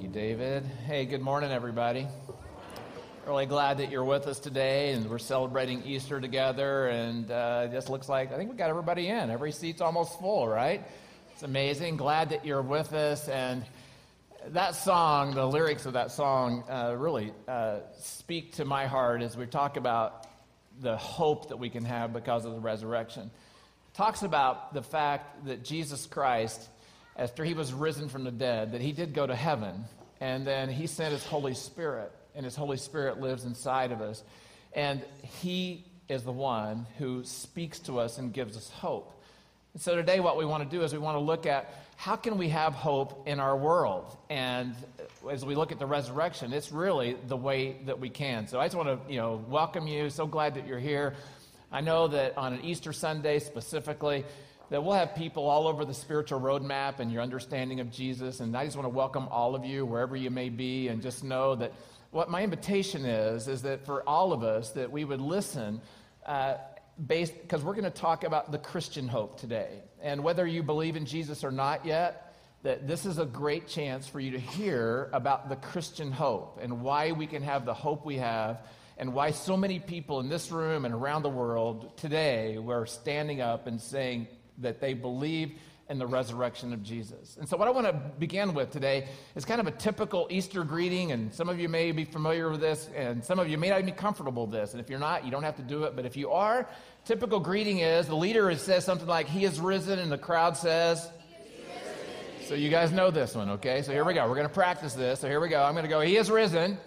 Thank you, David. Hey, good morning, everybody. Really glad that you're with us today, and we're celebrating Easter together. And uh, just looks like I think we got everybody in. Every seat's almost full, right? It's amazing. Glad that you're with us. And that song, the lyrics of that song, uh, really uh, speak to my heart as we talk about the hope that we can have because of the resurrection. It talks about the fact that Jesus Christ after he was risen from the dead, that he did go to heaven, and then he sent his Holy Spirit, and his Holy Spirit lives inside of us. And he is the one who speaks to us and gives us hope. And so today, what we want to do is we want to look at how can we have hope in our world? And as we look at the resurrection, it's really the way that we can. So I just want to, you know, welcome you. So glad that you're here. I know that on an Easter Sunday specifically, that we'll have people all over the spiritual roadmap and your understanding of Jesus. And I just want to welcome all of you, wherever you may be, and just know that what my invitation is, is that for all of us, that we would listen. Uh, based because we're going to talk about the Christian hope today. And whether you believe in Jesus or not yet, that this is a great chance for you to hear about the Christian hope and why we can have the hope we have and why so many people in this room and around the world today were standing up and saying, that they believe in the resurrection of Jesus. And so, what I want to begin with today is kind of a typical Easter greeting, and some of you may be familiar with this, and some of you may not be comfortable with this. And if you're not, you don't have to do it. But if you are, typical greeting is the leader says something like, He is risen, and the crowd says, so you guys know this one, okay? So here we go. We're going to practice this. So here we go. I'm going to go, He is risen.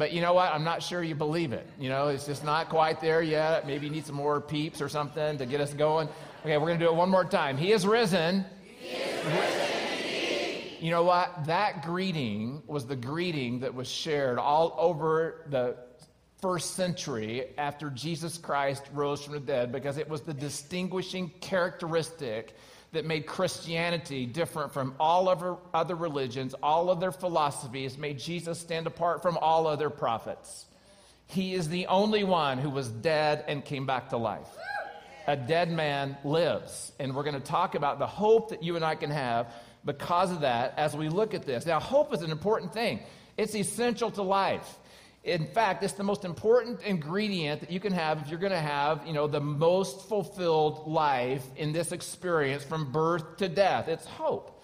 But you know what? I'm not sure you believe it. You know, it's just not quite there yet. Maybe you need some more peeps or something to get us going. Okay, we're going to do it one more time. He is risen. He is risen you know what? That greeting was the greeting that was shared all over the first century after Jesus Christ rose from the dead because it was the distinguishing characteristic that made Christianity different from all other, other religions, all other philosophies, made Jesus stand apart from all other prophets. He is the only one who was dead and came back to life. A dead man lives. And we're going to talk about the hope that you and I can have because of that as we look at this. Now, hope is an important thing, it's essential to life. In fact, it's the most important ingredient that you can have if you're going to have, you know, the most fulfilled life in this experience from birth to death. It's hope.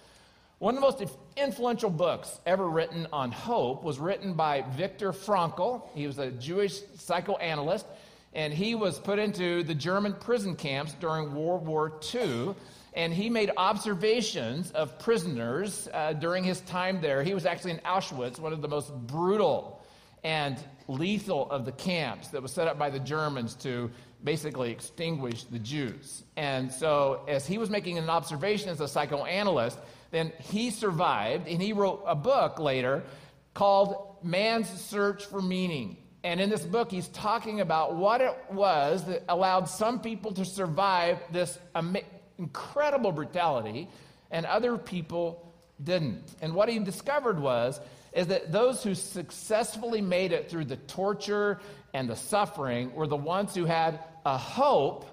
One of the most influential books ever written on hope was written by Viktor Frankl. He was a Jewish psychoanalyst, and he was put into the German prison camps during World War II. And he made observations of prisoners uh, during his time there. He was actually in Auschwitz, one of the most brutal and lethal of the camps that was set up by the Germans to basically extinguish the Jews. And so, as he was making an observation as a psychoanalyst, then he survived and he wrote a book later called Man's Search for Meaning. And in this book, he's talking about what it was that allowed some people to survive this incredible brutality and other people didn't. And what he discovered was is that those who successfully made it through the torture and the suffering were the ones who had a hope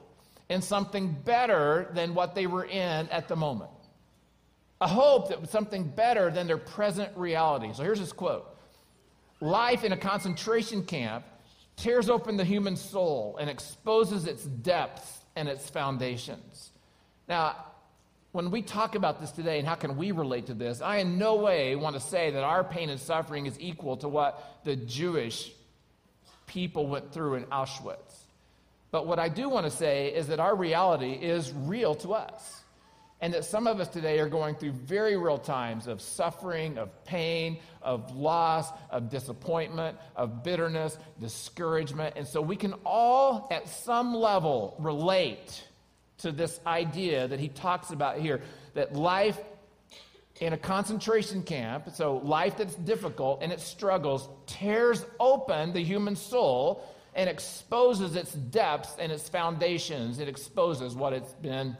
in something better than what they were in at the moment. A hope that was something better than their present reality. So here's his quote Life in a concentration camp tears open the human soul and exposes its depths and its foundations. Now, when we talk about this today and how can we relate to this, I in no way want to say that our pain and suffering is equal to what the Jewish people went through in Auschwitz. But what I do want to say is that our reality is real to us. And that some of us today are going through very real times of suffering, of pain, of loss, of disappointment, of bitterness, discouragement. And so we can all, at some level, relate to this idea that he talks about here that life in a concentration camp, so life that's difficult and it struggles, tears open the human soul and exposes its depths and its foundations. It exposes what it's been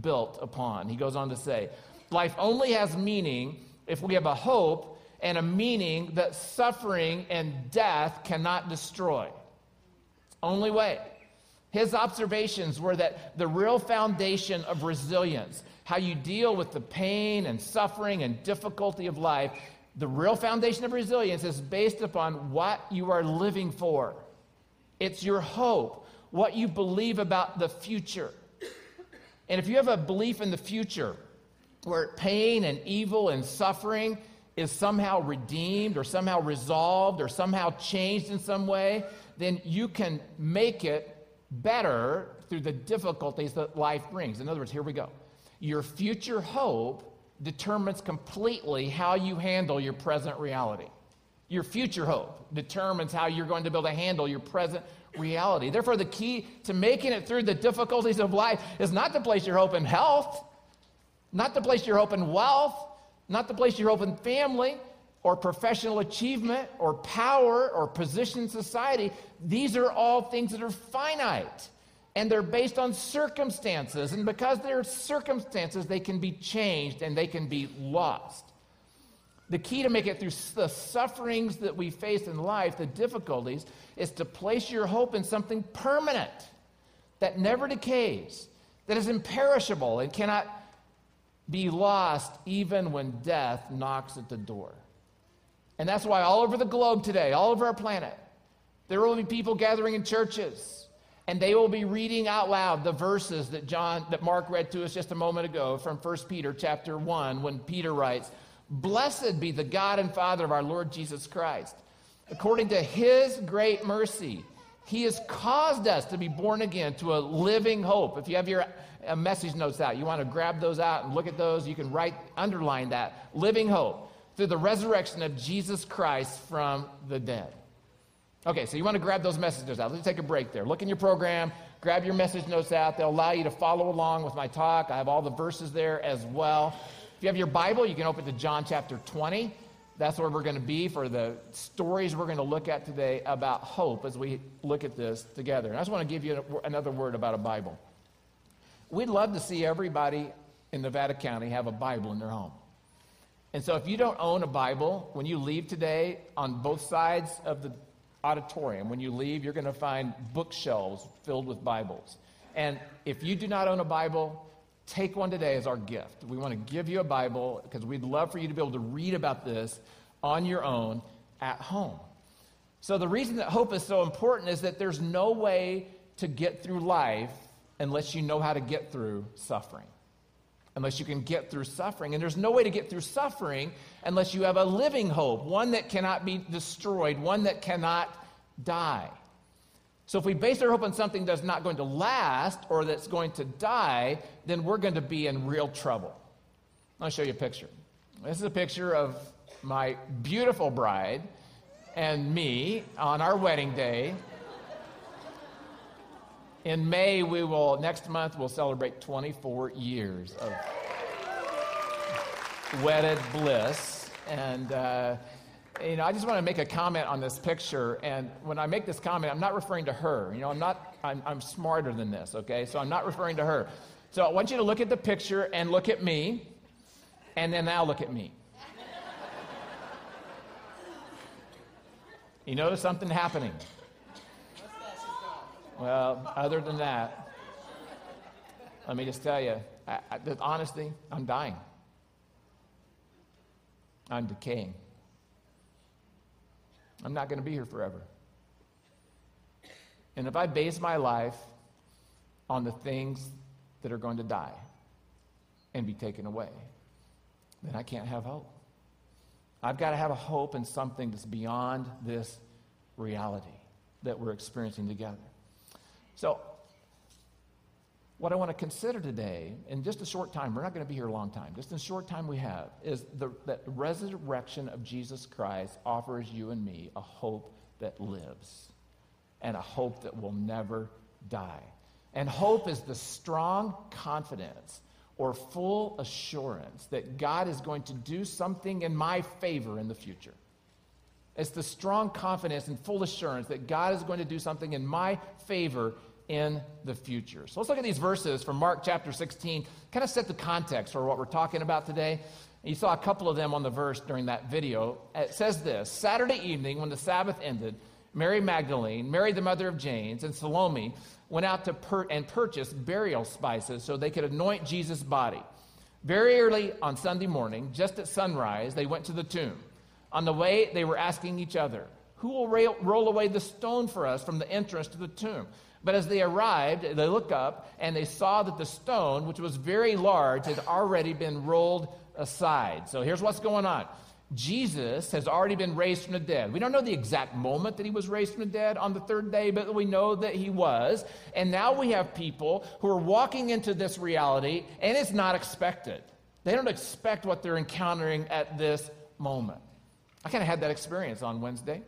built upon. He goes on to say, life only has meaning if we have a hope and a meaning that suffering and death cannot destroy. It's only way. His observations were that the real foundation of resilience, how you deal with the pain and suffering and difficulty of life, the real foundation of resilience is based upon what you are living for. It's your hope, what you believe about the future. And if you have a belief in the future where pain and evil and suffering is somehow redeemed or somehow resolved or somehow changed in some way, then you can make it better through the difficulties that life brings. In other words, here we go. Your future hope determines completely how you handle your present reality. Your future hope determines how you're going to be able to handle your present reality. Therefore, the key to making it through the difficulties of life is not to place your hope in health, not to place your hope in wealth, not to place your hope in family, or professional achievement or power or position in society. These are all things that are finite and they're based on circumstances. And because they're circumstances, they can be changed and they can be lost. The key to make it through the sufferings that we face in life, the difficulties, is to place your hope in something permanent that never decays, that is imperishable and cannot be lost even when death knocks at the door. And that's why all over the globe today, all over our planet, there will be people gathering in churches and they will be reading out loud the verses that John that Mark read to us just a moment ago from 1 Peter chapter 1 when Peter writes, "Blessed be the God and Father of our Lord Jesus Christ. According to his great mercy, he has caused us to be born again to a living hope." If you have your uh, message notes out, you want to grab those out and look at those, you can write underline that, living hope through the resurrection of Jesus Christ from the dead. Okay, so you want to grab those message notes out. Let's take a break there. Look in your program, grab your message notes out. They'll allow you to follow along with my talk. I have all the verses there as well. If you have your Bible, you can open to John chapter 20. That's where we're going to be for the stories we're going to look at today about hope as we look at this together. And I just want to give you another word about a Bible. We'd love to see everybody in Nevada County have a Bible in their home. And so if you don't own a Bible, when you leave today, on both sides of the auditorium, when you leave, you're going to find bookshelves filled with Bibles. And if you do not own a Bible, take one today as our gift. We want to give you a Bible because we'd love for you to be able to read about this on your own at home. So, the reason that hope is so important is that there's no way to get through life unless you know how to get through suffering unless you can get through suffering. And there's no way to get through suffering unless you have a living hope, one that cannot be destroyed, one that cannot die. So if we base our hope on something that's not going to last or that's going to die, then we're going to be in real trouble. I'll show you a picture. This is a picture of my beautiful bride and me on our wedding day. In May, we will, next month, we'll celebrate 24 years of wedded bliss. And, uh, you know, I just want to make a comment on this picture. And when I make this comment, I'm not referring to her. You know, I'm not, I'm, I'm smarter than this, okay? So I'm not referring to her. So I want you to look at the picture and look at me, and then now look at me. You notice something happening. Well, other than that, let me just tell you, I, I, honesty, I'm dying. I'm decaying. I'm not going to be here forever. And if I base my life on the things that are going to die and be taken away, then I can't have hope. I've got to have a hope in something that's beyond this reality that we're experiencing together. So, what I want to consider today, in just a short time, we're not going to be here a long time, just in a short time we have, is the, that resurrection of Jesus Christ offers you and me a hope that lives and a hope that will never die. And hope is the strong confidence or full assurance that God is going to do something in my favor in the future. It's the strong confidence and full assurance that God is going to do something in my favor in the future. So let's look at these verses from Mark chapter 16, kind of set the context for what we're talking about today. You saw a couple of them on the verse during that video. It says this Saturday evening, when the Sabbath ended, Mary Magdalene, Mary the mother of James, and Salome went out to per- and purchase burial spices so they could anoint Jesus' body. Very early on Sunday morning, just at sunrise, they went to the tomb. On the way, they were asking each other, Who will rail- roll away the stone for us from the entrance to the tomb? But as they arrived, they looked up and they saw that the stone, which was very large, had already been rolled aside. So here's what's going on. Jesus has already been raised from the dead. We don't know the exact moment that he was raised from the dead on the third day, but we know that he was. And now we have people who are walking into this reality, and it's not expected. They don't expect what they're encountering at this moment. I kind of had that experience on Wednesday.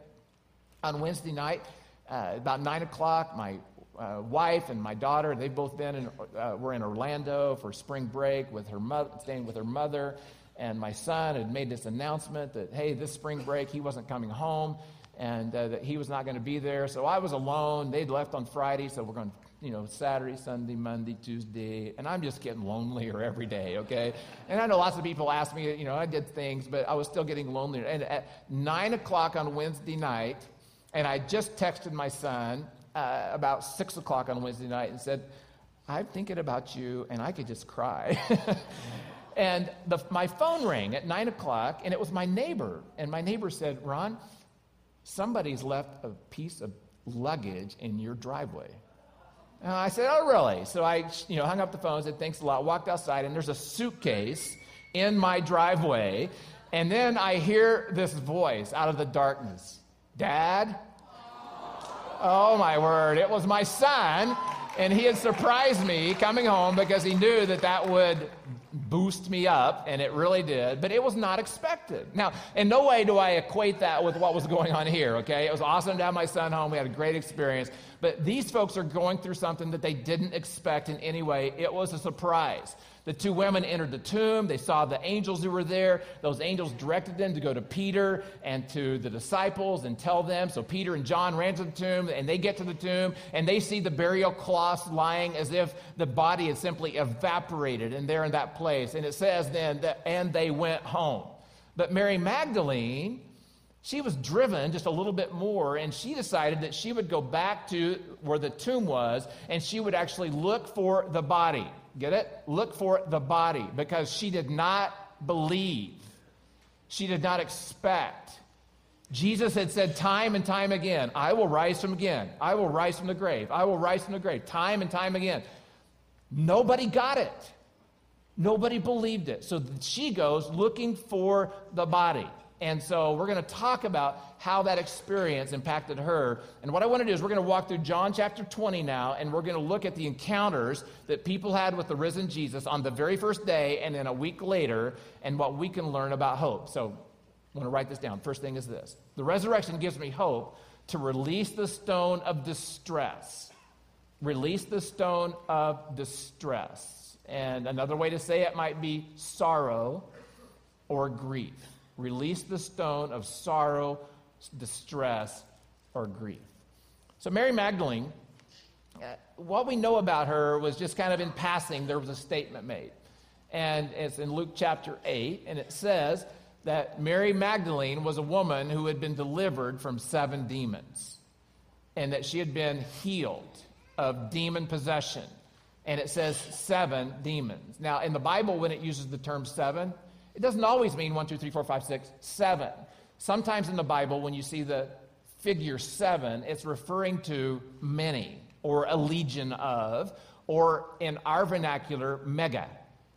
On Wednesday night, uh, about 9 o'clock, my uh, wife and my daughter, they've both been in, uh, were in Orlando for spring break with her mother, staying with her mother and my son had made this announcement that, hey, this spring break, he wasn't coming home and uh, that he was not going to be there. So I was alone. They'd left on Friday, so we're going, you know, Saturday, Sunday, Monday, Tuesday, and I'm just getting lonelier every day, okay? And I know lots of people ask me, you know, I did things, but I was still getting lonelier. And at 9 o'clock on Wednesday night, and I just texted my son uh, about 6 o'clock on Wednesday night and said, I'm thinking about you, and I could just cry. And the, my phone rang at nine o'clock, and it was my neighbor. And my neighbor said, Ron, somebody's left a piece of luggage in your driveway. And I said, Oh, really? So I you know, hung up the phone, said, Thanks a lot, walked outside, and there's a suitcase in my driveway. And then I hear this voice out of the darkness Dad? Oh, my word. It was my son, and he had surprised me coming home because he knew that that would boost me up, and it really did, but it was not expected. Now, in no way do I equate that with what was going on here, okay? It was awesome to have my son home. We had a great experience, but these folks are going through something that they didn't expect in any way. It was a surprise. The two women entered the tomb. They saw the angels who were there. Those angels directed them to go to Peter and to the disciples and tell them. So Peter and John ran to the tomb, and they get to the tomb, and they see the burial cloths lying as if the body had simply evaporated, and they're in that place. And it says then that, and they went home. But Mary Magdalene, she was driven just a little bit more, and she decided that she would go back to where the tomb was, and she would actually look for the body. Get it? Look for the body because she did not believe. She did not expect. Jesus had said time and time again, I will rise from again. I will rise from the grave. I will rise from the grave. Time and time again. Nobody got it. Nobody believed it. So she goes looking for the body. And so we're going to talk about how that experience impacted her. And what I want to do is we're going to walk through John chapter 20 now, and we're going to look at the encounters that people had with the risen Jesus on the very first day and then a week later, and what we can learn about hope. So I want to write this down. First thing is this the resurrection gives me hope to release the stone of distress. Release the stone of distress. And another way to say it might be sorrow or grief. Release the stone of sorrow distress, or grief. So, Mary Magdalene, uh, what we know about her was just kind of in passing, there was a statement made. And it's in Luke chapter 8, and it says that Mary Magdalene was a woman who had been delivered from seven demons, and that she had been healed of demon possession. And it says seven demons. Now, in the Bible, when it uses the term seven, it doesn't always mean one, two, three, four, five, six, seven. Sometimes in the Bible, when you see the figure seven, it's referring to many or a legion of, or in our vernacular, mega.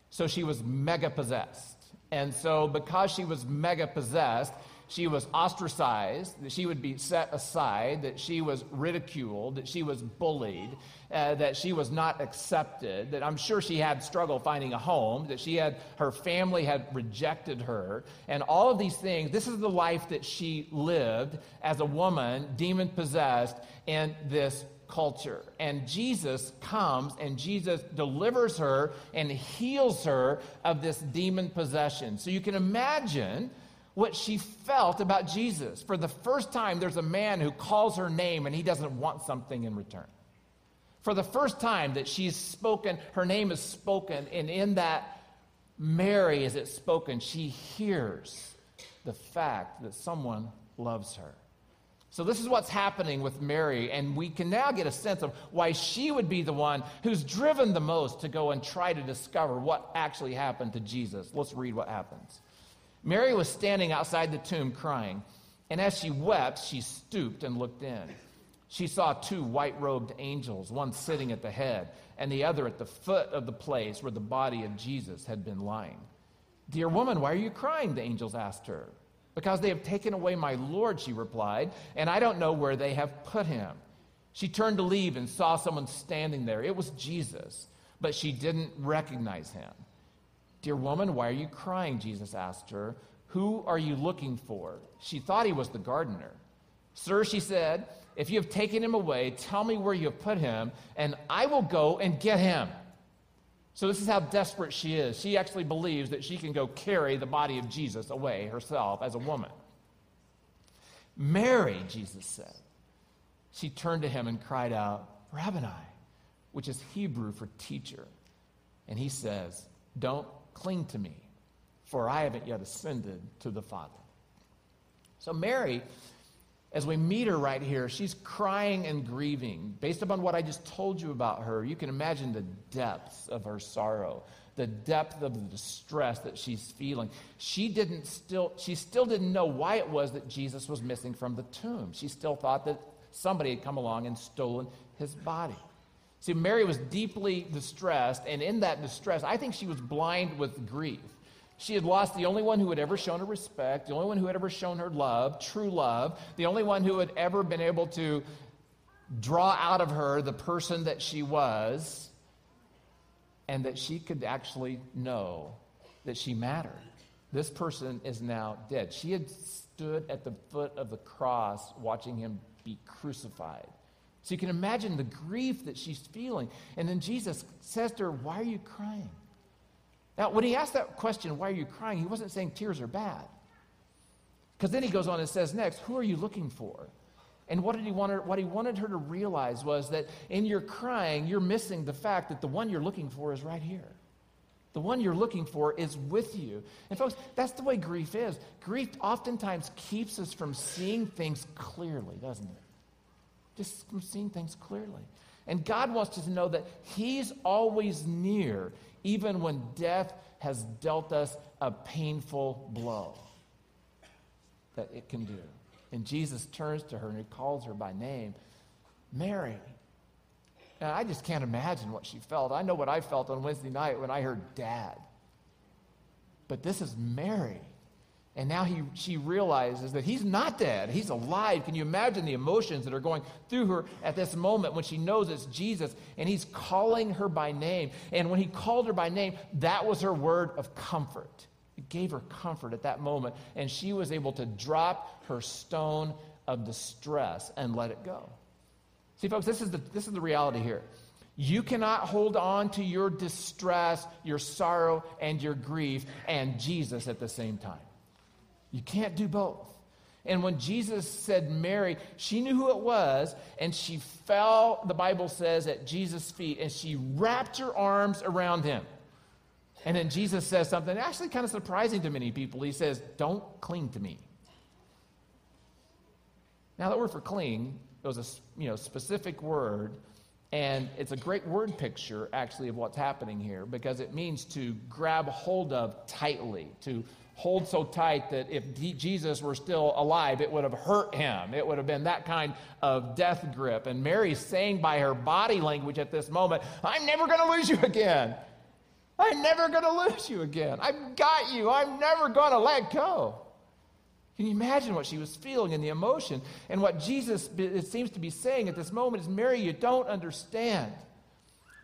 So she was mega possessed. And so, because she was mega possessed, she was ostracized, that she would be set aside, that she was ridiculed, that she was bullied, uh, that she was not accepted, that I'm sure she had struggle finding a home, that she had her family had rejected her, and all of these things. This is the life that she lived as a woman, demon possessed, in this culture. And Jesus comes and Jesus delivers her and heals her of this demon possession. So you can imagine what she felt about Jesus. For the first time, there's a man who calls her name and he doesn't want something in return. For the first time that she's spoken, her name is spoken, and in that Mary, as it's spoken, she hears the fact that someone loves her. So, this is what's happening with Mary, and we can now get a sense of why she would be the one who's driven the most to go and try to discover what actually happened to Jesus. Let's read what happens. Mary was standing outside the tomb crying, and as she wept, she stooped and looked in. She saw two white robed angels, one sitting at the head, and the other at the foot of the place where the body of Jesus had been lying. Dear woman, why are you crying? The angels asked her. Because they have taken away my Lord, she replied, and I don't know where they have put him. She turned to leave and saw someone standing there. It was Jesus, but she didn't recognize him. Dear woman, why are you crying? Jesus asked her. Who are you looking for? She thought he was the gardener. Sir, she said, if you have taken him away, tell me where you have put him, and I will go and get him. So, this is how desperate she is. She actually believes that she can go carry the body of Jesus away herself as a woman. Mary, Jesus said. She turned to him and cried out, Rabboni, which is Hebrew for teacher. And he says, Don't cling to me, for I haven't yet ascended to the Father. So, Mary as we meet her right here, she's crying and grieving. Based upon what I just told you about her, you can imagine the depths of her sorrow, the depth of the distress that she's feeling. She didn't still she still didn't know why it was that Jesus was missing from the tomb. She still thought that somebody had come along and stolen his body. See, Mary was deeply distressed, and in that distress, I think she was blind with grief. She had lost the only one who had ever shown her respect, the only one who had ever shown her love, true love, the only one who had ever been able to draw out of her the person that she was, and that she could actually know that she mattered. This person is now dead. She had stood at the foot of the cross watching him be crucified. So you can imagine the grief that she's feeling. And then Jesus says to her, Why are you crying? Now, when he asked that question, why are you crying? He wasn't saying tears are bad. Because then he goes on and says next, who are you looking for? And what, did he want her, what he wanted her to realize was that in your crying, you're missing the fact that the one you're looking for is right here. The one you're looking for is with you. And folks, that's the way grief is. Grief oftentimes keeps us from seeing things clearly, doesn't it? Just from seeing things clearly. And God wants us to know that He's always near even when death has dealt us a painful blow that it can do. And Jesus turns to her and he calls her by name, Mary. And I just can't imagine what she felt. I know what I felt on Wednesday night when I heard dad. But this is Mary. And now he, she realizes that he's not dead. He's alive. Can you imagine the emotions that are going through her at this moment when she knows it's Jesus and he's calling her by name? And when he called her by name, that was her word of comfort. It gave her comfort at that moment. And she was able to drop her stone of distress and let it go. See, folks, this is the, this is the reality here. You cannot hold on to your distress, your sorrow, and your grief and Jesus at the same time. You can't do both. And when Jesus said Mary, she knew who it was, and she fell, the Bible says, at Jesus' feet, and she wrapped her arms around him. And then Jesus says something actually kind of surprising to many people. He says, Don't cling to me. Now, that word for cling was a you know, specific word, and it's a great word picture, actually, of what's happening here because it means to grab hold of tightly, to hold so tight that if Jesus were still alive, it would have hurt him. It would have been that kind of death grip. And Mary's saying by her body language at this moment, I'm never going to lose you again. I'm never going to lose you again. I've got you. I'm never going to let go. Can you imagine what she was feeling and the emotion? And what Jesus it seems to be saying at this moment is Mary, you don't understand.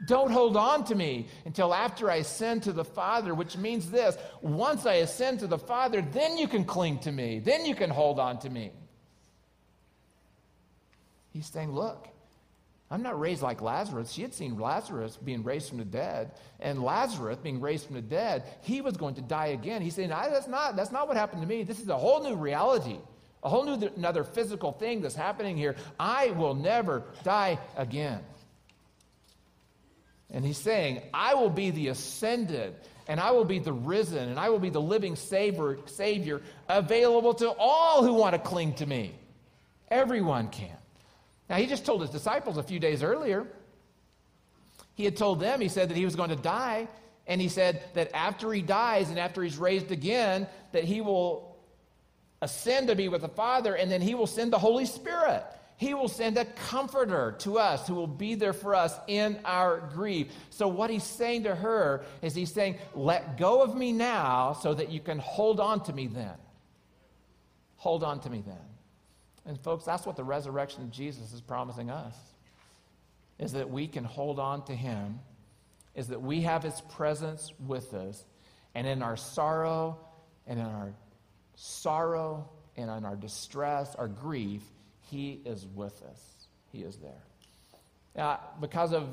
Don't hold on to me until after I ascend to the Father, which means this once I ascend to the Father, then you can cling to me, then you can hold on to me. He's saying, Look, I'm not raised like Lazarus. She had seen Lazarus being raised from the dead, and Lazarus being raised from the dead, he was going to die again. He's saying, that's not, that's not what happened to me. This is a whole new reality, a whole new another physical thing that's happening here. I will never die again. And he's saying, I will be the ascended, and I will be the risen, and I will be the living savior, savior available to all who want to cling to me. Everyone can. Now, he just told his disciples a few days earlier. He had told them, he said that he was going to die, and he said that after he dies and after he's raised again, that he will ascend to be with the Father, and then he will send the Holy Spirit. He will send a comforter to us who will be there for us in our grief. So, what he's saying to her is he's saying, Let go of me now so that you can hold on to me then. Hold on to me then. And, folks, that's what the resurrection of Jesus is promising us is that we can hold on to him, is that we have his presence with us, and in our sorrow and in our sorrow and in our distress, our grief, he is with us. He is there. Now, because of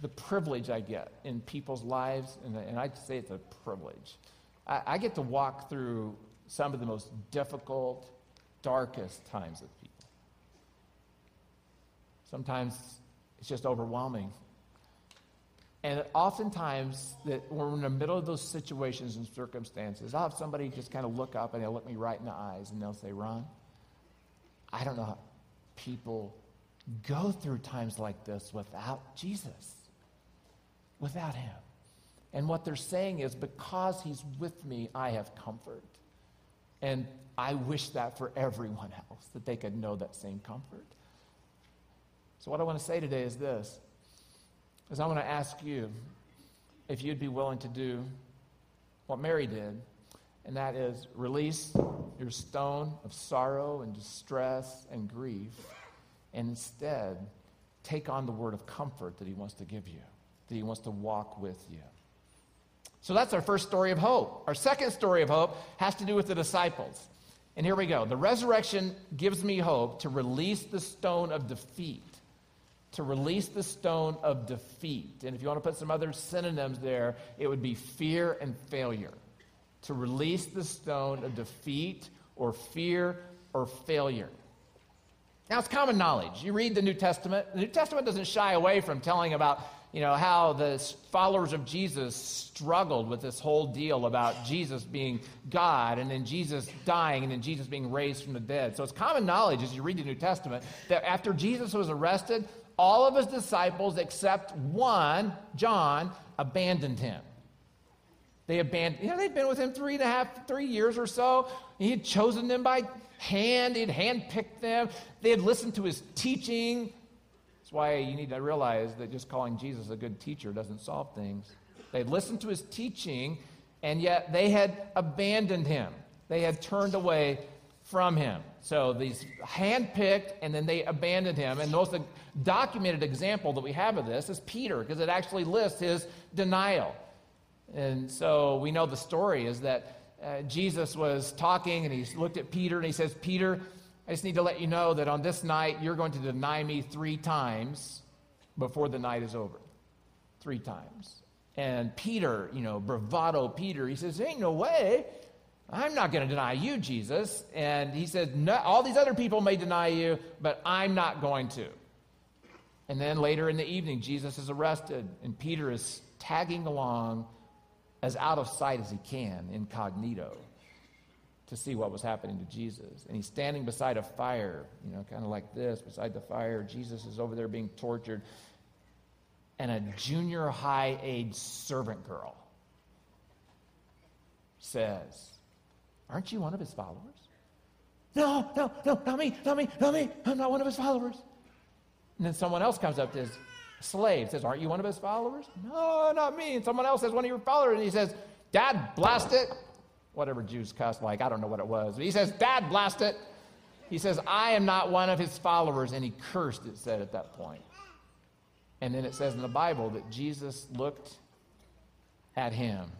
the privilege I get in people's lives, and, and I'd say it's a privilege, I, I get to walk through some of the most difficult, darkest times of people. Sometimes it's just overwhelming. And oftentimes, that when we're in the middle of those situations and circumstances, I'll have somebody just kind of look up and they'll look me right in the eyes and they'll say, Ron, I don't know how people go through times like this without Jesus, without Him. And what they're saying is, because He's with me, I have comfort. And I wish that for everyone else, that they could know that same comfort. So, what I want to say today is this is I want to ask you if you'd be willing to do what Mary did, and that is release your stone of sorrow and distress and grief, and instead take on the word of comfort that he wants to give you, that he wants to walk with you. So that's our first story of hope. Our second story of hope has to do with the disciples. And here we go. The resurrection gives me hope to release the stone of defeat. To release the stone of defeat. And if you want to put some other synonyms there, it would be fear and failure to release the stone of defeat or fear or failure. Now, it's common knowledge. You read the New Testament, the New Testament doesn't shy away from telling about you know, how the followers of Jesus struggled with this whole deal about Jesus being God and then Jesus dying and then Jesus being raised from the dead. So it's common knowledge as you read the New Testament that after Jesus was arrested, all of his disciples except one, John, abandoned him. They abandoned, you know, they'd been with him three and a half, three years or so. He had chosen them by hand, he'd handpicked them. They had listened to his teaching. That's why you need to realize that just calling Jesus a good teacher doesn't solve things. They had listened to his teaching, and yet they had abandoned him. They had turned away from him. So these handpicked, and then they abandoned him. And the most documented example that we have of this is Peter, because it actually lists his denial. And so we know the story is that uh, Jesus was talking and he looked at Peter and he says, Peter, I just need to let you know that on this night you're going to deny me three times before the night is over. Three times. And Peter, you know, bravado Peter, he says, Ain't no way. I'm not going to deny you, Jesus. And he says, no, All these other people may deny you, but I'm not going to. And then later in the evening, Jesus is arrested, and Peter is tagging along as out of sight as he can, incognito, to see what was happening to Jesus. And he's standing beside a fire, you know, kind of like this, beside the fire. Jesus is over there being tortured. And a junior high age servant girl says, Aren't you one of his followers? No, no, no, not me, not me, not me. I'm not one of his followers. And then someone else comes up to his slave says, Aren't you one of his followers? No, not me. And someone else says, One of your followers. And he says, Dad, blast it. Whatever Jews cuss like, I don't know what it was. But he says, Dad, blast it. He says, I am not one of his followers. And he cursed, it said at that point. And then it says in the Bible that Jesus looked at him.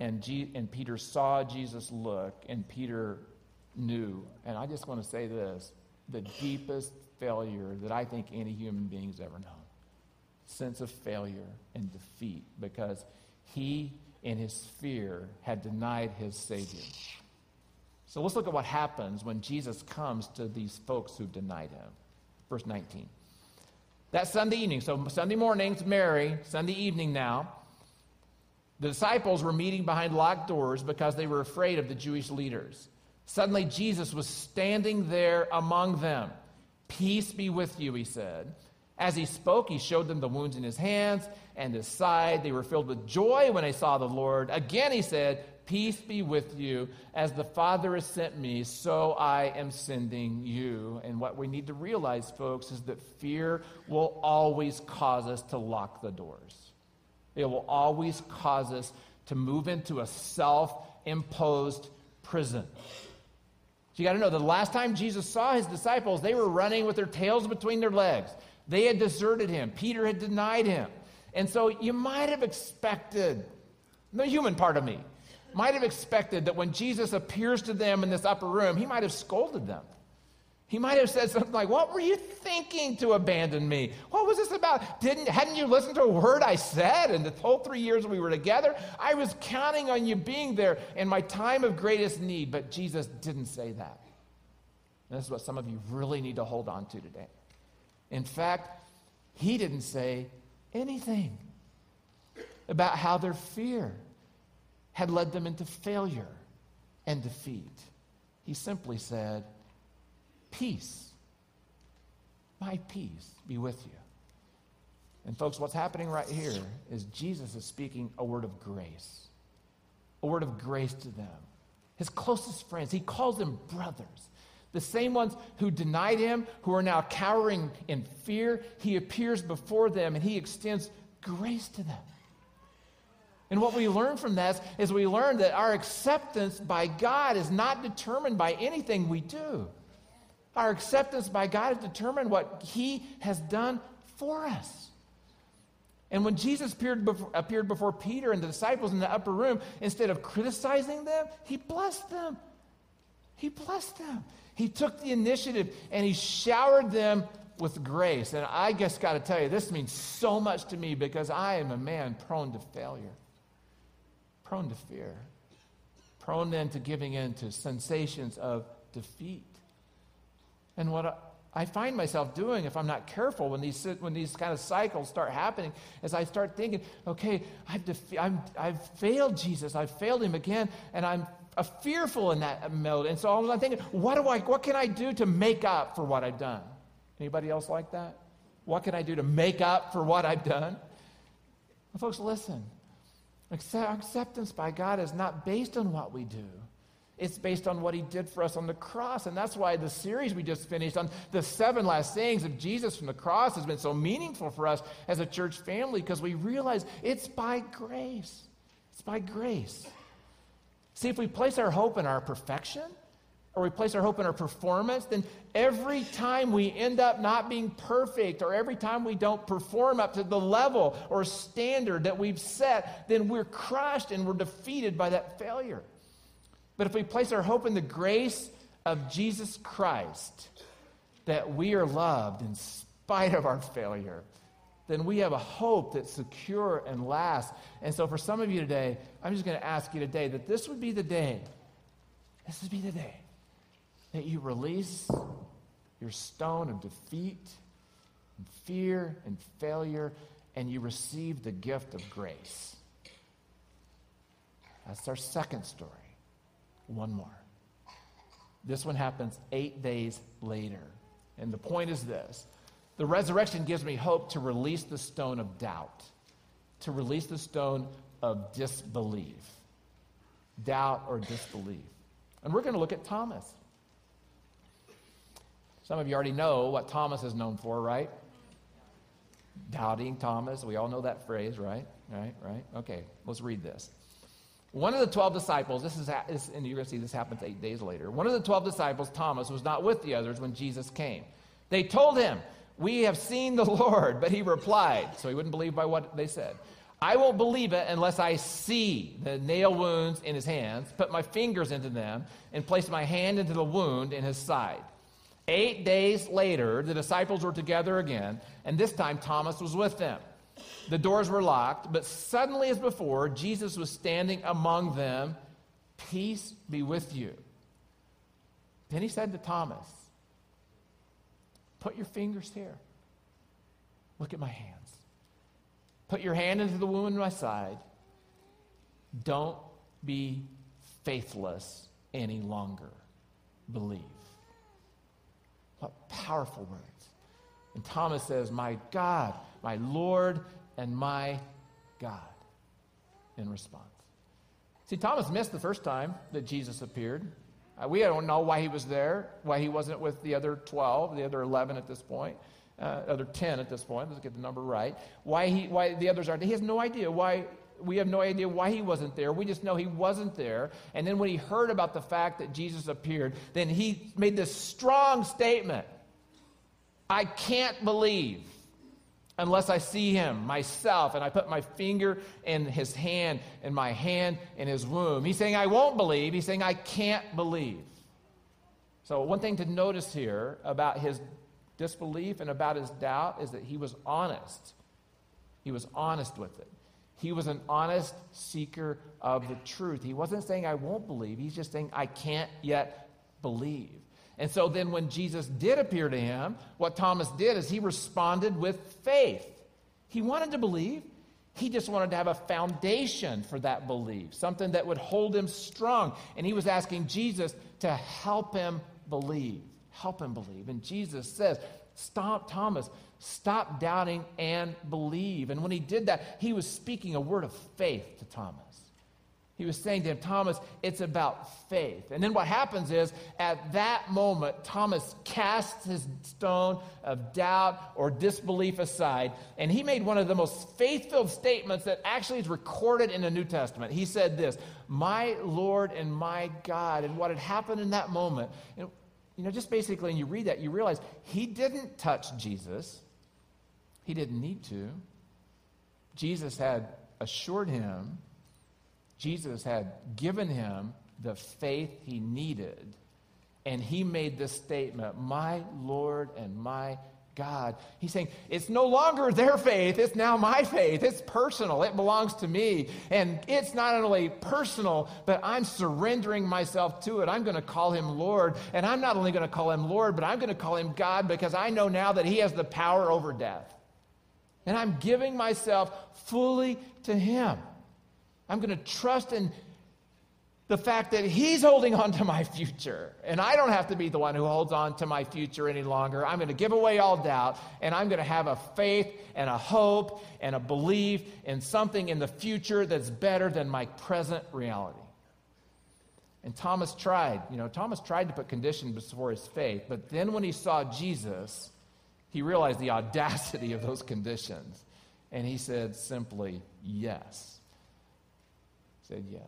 And, G- and Peter saw Jesus look, and Peter knew. And I just want to say this the deepest failure that I think any human being's ever known. Sense of failure and defeat because he, in his fear, had denied his Savior. So let's look at what happens when Jesus comes to these folks who denied him. Verse 19. That Sunday evening, so Sunday morning's Mary, Sunday evening now, the disciples were meeting behind locked doors because they were afraid of the Jewish leaders. Suddenly, Jesus was standing there among them. Peace be with you, he said. As he spoke, he showed them the wounds in his hands and his side. They were filled with joy when they saw the Lord. Again, he said, Peace be with you. As the Father has sent me, so I am sending you. And what we need to realize, folks, is that fear will always cause us to lock the doors. It will always cause us to move into a self imposed prison. So you got to know the last time Jesus saw his disciples, they were running with their tails between their legs. They had deserted him, Peter had denied him. And so you might have expected, the human part of me, might have expected that when Jesus appears to them in this upper room, he might have scolded them. He might have said something like, What were you thinking to abandon me? What was this about? Didn't, hadn't you listened to a word I said? And the whole three years we were together, I was counting on you being there in my time of greatest need. But Jesus didn't say that. And this is what some of you really need to hold on to today. In fact, he didn't say anything about how their fear had led them into failure and defeat. He simply said, Peace, my peace be with you. And, folks, what's happening right here is Jesus is speaking a word of grace, a word of grace to them. His closest friends, he calls them brothers. The same ones who denied him, who are now cowering in fear, he appears before them and he extends grace to them. And what we learn from this is we learn that our acceptance by God is not determined by anything we do. Our acceptance by God is determined what He has done for us. And when Jesus appeared before, appeared before Peter and the disciples in the upper room, instead of criticizing them, He blessed them. He blessed them. He took the initiative and He showered them with grace. And I just got to tell you, this means so much to me because I am a man prone to failure prone to fear, prone then to giving in to sensations of defeat. And what I find myself doing, if I'm not careful, when these, when these kind of cycles start happening, is I start thinking, okay, I've, defe- I'm, I've failed Jesus, I've failed him again, and I'm fearful in that mode. And so I'm thinking, what, do I, what can I do to make up for what I've done? Anybody else like that? What can I do to make up for what I've done? Well, folks, listen. Acceptance by God is not based on what we do. It's based on what he did for us on the cross. And that's why the series we just finished on the seven last sayings of Jesus from the cross has been so meaningful for us as a church family because we realize it's by grace. It's by grace. See, if we place our hope in our perfection, or we place our hope in our performance, then every time we end up not being perfect, or every time we don't perform up to the level or standard that we've set, then we're crushed and we're defeated by that failure. But if we place our hope in the grace of Jesus Christ, that we are loved in spite of our failure, then we have a hope that's secure and lasts. And so, for some of you today, I'm just going to ask you today that this would be the day. This would be the day that you release your stone of defeat and fear and failure and you receive the gift of grace. That's our second story. One more. This one happens eight days later. And the point is this the resurrection gives me hope to release the stone of doubt, to release the stone of disbelief. Doubt or disbelief. And we're going to look at Thomas. Some of you already know what Thomas is known for, right? Doubting Thomas. We all know that phrase, right? Right, right. Okay, let's read this. One of the 12 disciples, this is, and you're going to see this happens eight days later. One of the 12 disciples, Thomas, was not with the others when Jesus came. They told him, We have seen the Lord. But he replied, so he wouldn't believe by what they said. I won't believe it unless I see the nail wounds in his hands, put my fingers into them, and place my hand into the wound in his side. Eight days later, the disciples were together again, and this time Thomas was with them. The doors were locked, but suddenly, as before, Jesus was standing among them. Peace be with you. Then he said to Thomas, Put your fingers here. Look at my hands. Put your hand into the wound in my side. Don't be faithless any longer. believe. What powerful words. And Thomas says, My God, my Lord, and my God, in response. See, Thomas missed the first time that Jesus appeared. Uh, we don't know why he was there, why he wasn't with the other 12, the other 11 at this point, uh, other 10 at this point. Let's get the number right. Why, he, why the others aren't. He has no idea why. We have no idea why he wasn't there. We just know he wasn't there. And then when he heard about the fact that Jesus appeared, then he made this strong statement I can't believe unless I see him myself and I put my finger in his hand and my hand in his womb. He's saying, I won't believe. He's saying, I can't believe. So, one thing to notice here about his disbelief and about his doubt is that he was honest. He was honest with it. He was an honest seeker of the truth. He wasn't saying, I won't believe. He's just saying, I can't yet believe. And so then, when Jesus did appear to him, what Thomas did is he responded with faith. He wanted to believe, he just wanted to have a foundation for that belief, something that would hold him strong. And he was asking Jesus to help him believe. Help him believe. And Jesus says, Stop, Thomas, stop doubting and believe. And when he did that, he was speaking a word of faith to Thomas. He was saying to him, Thomas, it's about faith. And then what happens is, at that moment, Thomas casts his stone of doubt or disbelief aside, and he made one of the most faith filled statements that actually is recorded in the New Testament. He said this, My Lord and my God. And what had happened in that moment, you know, just basically, when you read that, you realize he didn't touch Jesus, he didn't need to. Jesus had assured him Jesus had given him the faith he needed. And he made this statement, My Lord and my God. He's saying, It's no longer their faith, it's now my faith. It's personal, it belongs to me. And it's not only personal, but I'm surrendering myself to it. I'm going to call him Lord. And I'm not only going to call him Lord, but I'm going to call him God because I know now that he has the power over death. And I'm giving myself fully to him. I'm going to trust in the fact that He's holding on to my future. And I don't have to be the one who holds on to my future any longer. I'm going to give away all doubt, and I'm going to have a faith and a hope and a belief in something in the future that's better than my present reality. And Thomas tried, you know, Thomas tried to put conditions before his faith, but then when he saw Jesus, he realized the audacity of those conditions. And he said simply, yes said yes.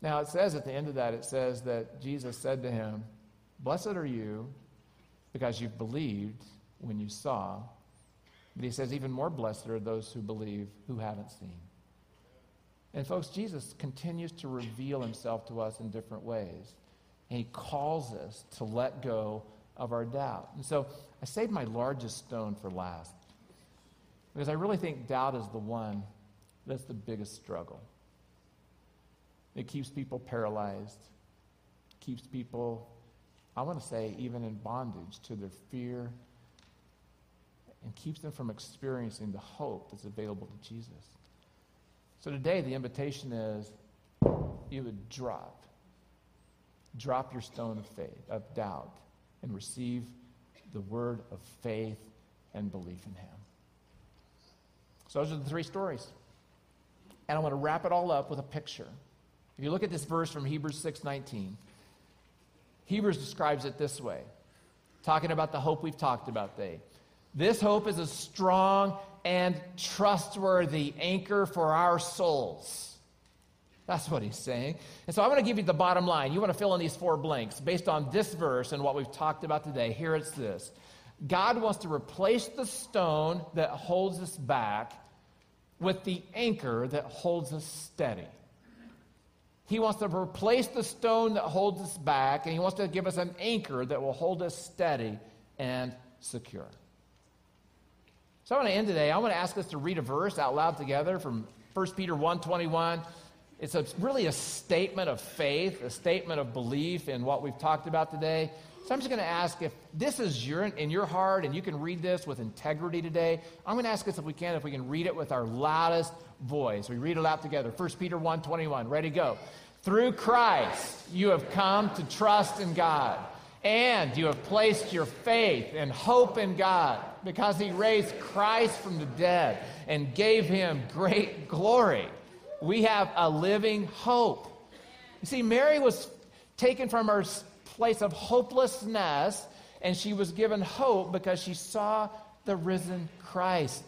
Now, it says at the end of that, it says that Jesus said to him, Blessed are you because you've believed when you saw. But he says, even more blessed are those who believe who haven't seen. And folks, Jesus continues to reveal himself to us in different ways. And he calls us to let go of our doubt. And so I saved my largest stone for last. Because I really think doubt is the one that's the biggest struggle. It keeps people paralyzed, keeps people, I want to say, even in bondage to their fear, and keeps them from experiencing the hope that's available to Jesus. So today, the invitation is you would drop. Drop your stone of faith, of doubt, and receive the word of faith and belief in Him. So, those are the three stories. And I want to wrap it all up with a picture. If you look at this verse from Hebrews 6:19, Hebrews describes it this way, talking about the hope we've talked about today. This hope is a strong and trustworthy anchor for our souls. That's what he's saying. And so I want to give you the bottom line. You want to fill in these four blanks based on this verse and what we've talked about today. Here it's this God wants to replace the stone that holds us back with the anchor that holds us steady. He wants to replace the stone that holds us back, and He wants to give us an anchor that will hold us steady and secure. So I want to end today. I want to ask us to read a verse out loud together from 1 Peter 1:21. It's a, really a statement of faith, a statement of belief in what we've talked about today. So I'm just going to ask if this is your, in your heart and you can read this with integrity today. I'm going to ask us if we can, if we can read it with our loudest voice. We read it out together. 1 Peter 1 21. Ready, go. Through Christ, you have come to trust in God, and you have placed your faith and hope in God because he raised Christ from the dead and gave him great glory. We have a living hope. You see, Mary was taken from her place of hopelessness and she was given hope because she saw the risen Christ.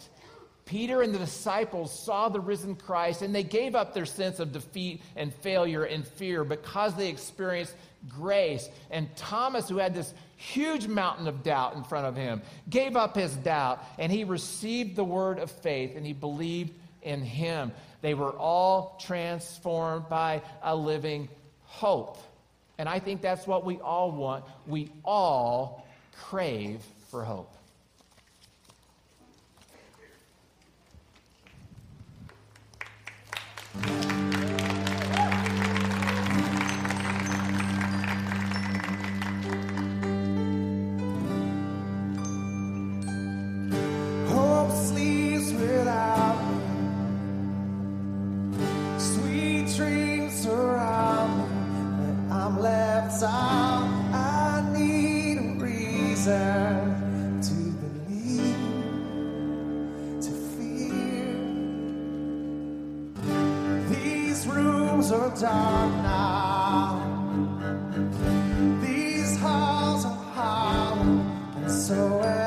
Peter and the disciples saw the risen Christ and they gave up their sense of defeat and failure and fear because they experienced grace. And Thomas, who had this huge mountain of doubt in front of him, gave up his doubt and he received the word of faith and he believed in him. They were all transformed by a living hope. And I think that's what we all want. We all crave for hope. so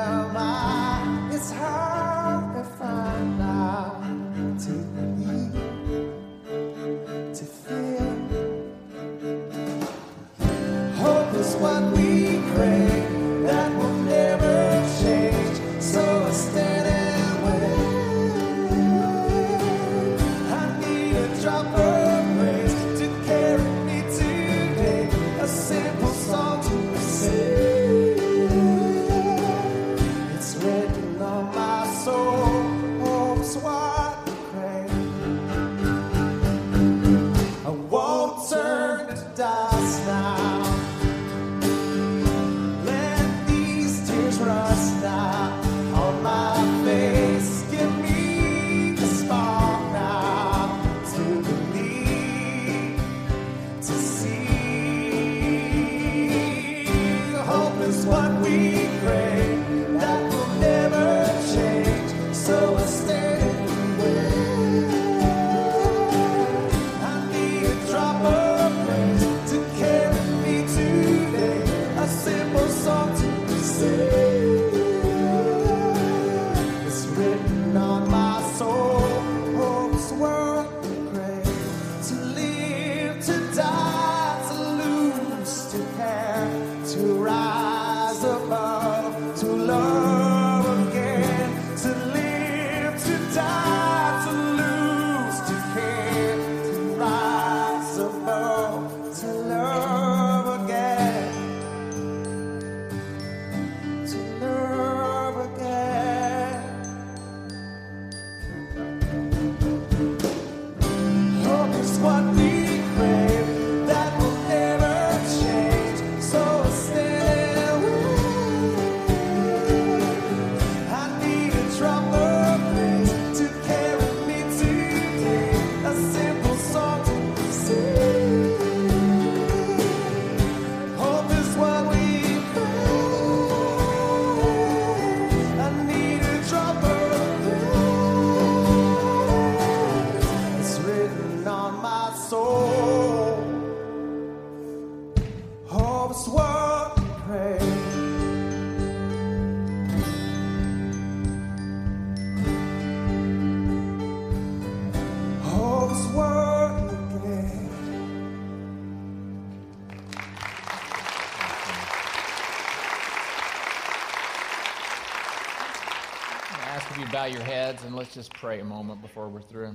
bow your heads and let's just pray a moment before we're through.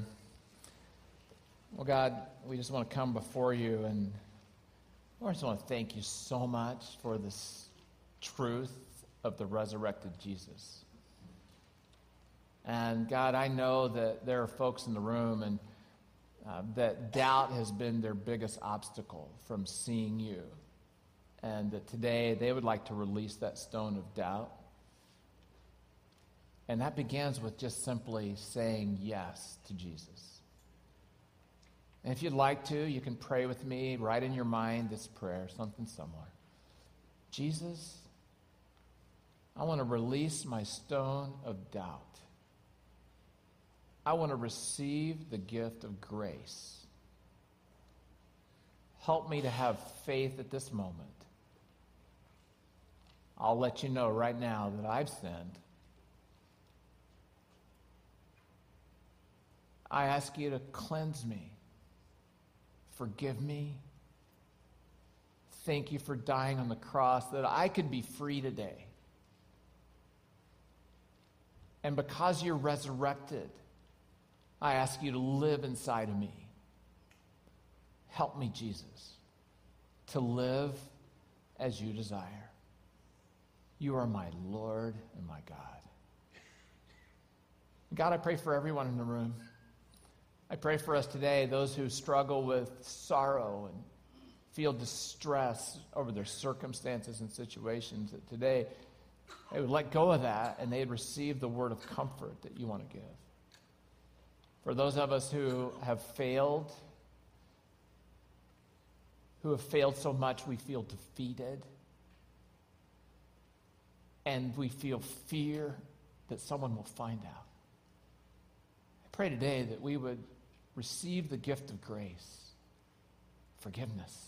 Well, God, we just want to come before you and I just want to thank you so much for this truth of the resurrected Jesus. And God, I know that there are folks in the room and uh, that doubt has been their biggest obstacle from seeing you. And that today they would like to release that stone of doubt and that begins with just simply saying yes to Jesus. And if you'd like to, you can pray with me, write in your mind this prayer, something similar. Jesus, I want to release my stone of doubt. I want to receive the gift of grace. Help me to have faith at this moment. I'll let you know right now that I've sinned. I ask you to cleanse me, forgive me. Thank you for dying on the cross that I could be free today. And because you're resurrected, I ask you to live inside of me. Help me, Jesus, to live as you desire. You are my Lord and my God. God, I pray for everyone in the room. I pray for us today, those who struggle with sorrow and feel distress over their circumstances and situations, that today they would let go of that and they'd receive the word of comfort that you want to give. For those of us who have failed, who have failed so much we feel defeated, and we feel fear that someone will find out. I pray today that we would receive the gift of grace, forgiveness,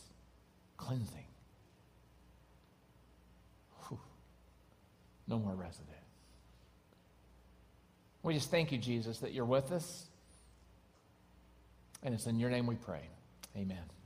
cleansing. Whew. No more residue. We just thank you, Jesus, that you're with us. And it's in your name we pray. Amen.